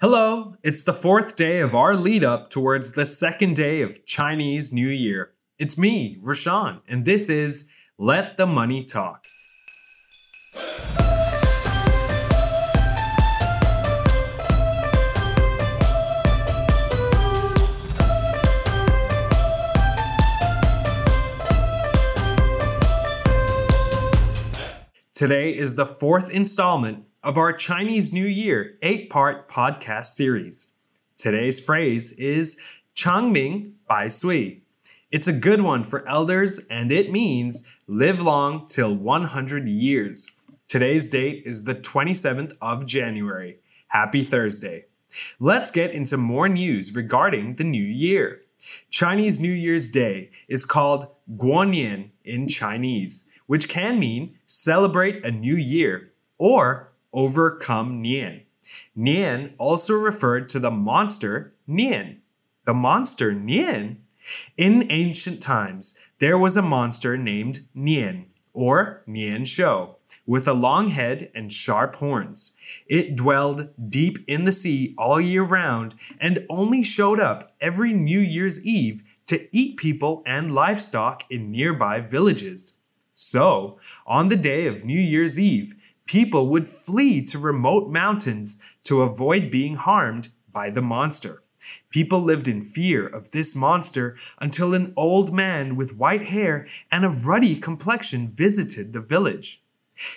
Hello, it's the fourth day of our lead up towards the second day of Chinese New Year. It's me, Rashawn, and this is Let the Money Talk. Today is the fourth installment of our Chinese New Year eight part podcast series. Today's phrase is Changming Bai Sui. It's a good one for elders and it means live long till 100 years. Today's date is the 27th of January. Happy Thursday. Let's get into more news regarding the new year. Chinese New Year's Day is called Guonian in Chinese which can mean celebrate a new year or overcome Nian. Nian also referred to the monster Nian. The monster Nian? In ancient times, there was a monster named Nian, or Nian Shou, with a long head and sharp horns. It dwelled deep in the sea all year round and only showed up every New Year's Eve to eat people and livestock in nearby villages. So, on the day of New Year's Eve, people would flee to remote mountains to avoid being harmed by the monster. People lived in fear of this monster until an old man with white hair and a ruddy complexion visited the village.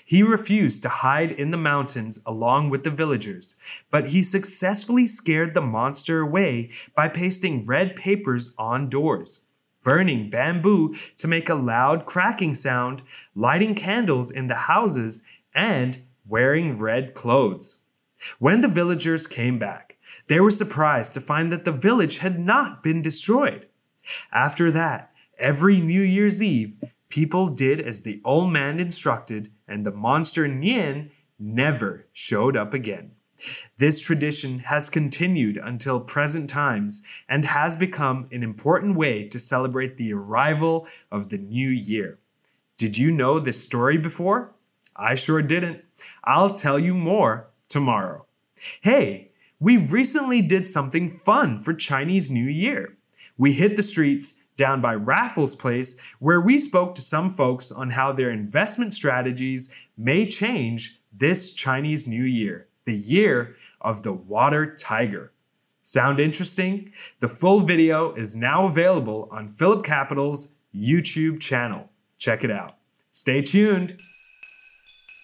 He refused to hide in the mountains along with the villagers, but he successfully scared the monster away by pasting red papers on doors burning bamboo to make a loud cracking sound, lighting candles in the houses, and wearing red clothes. When the villagers came back, they were surprised to find that the village had not been destroyed. After that, every New Year's Eve, people did as the old man instructed, and the monster Nian never showed up again. This tradition has continued until present times and has become an important way to celebrate the arrival of the new year. Did you know this story before? I sure didn't. I'll tell you more tomorrow. Hey, we recently did something fun for Chinese New Year. We hit the streets down by Raffles Place where we spoke to some folks on how their investment strategies may change this Chinese New Year the year of the water tiger. Sound interesting? The full video is now available on Phillip Capital's YouTube channel. Check it out. Stay tuned.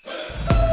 Oh!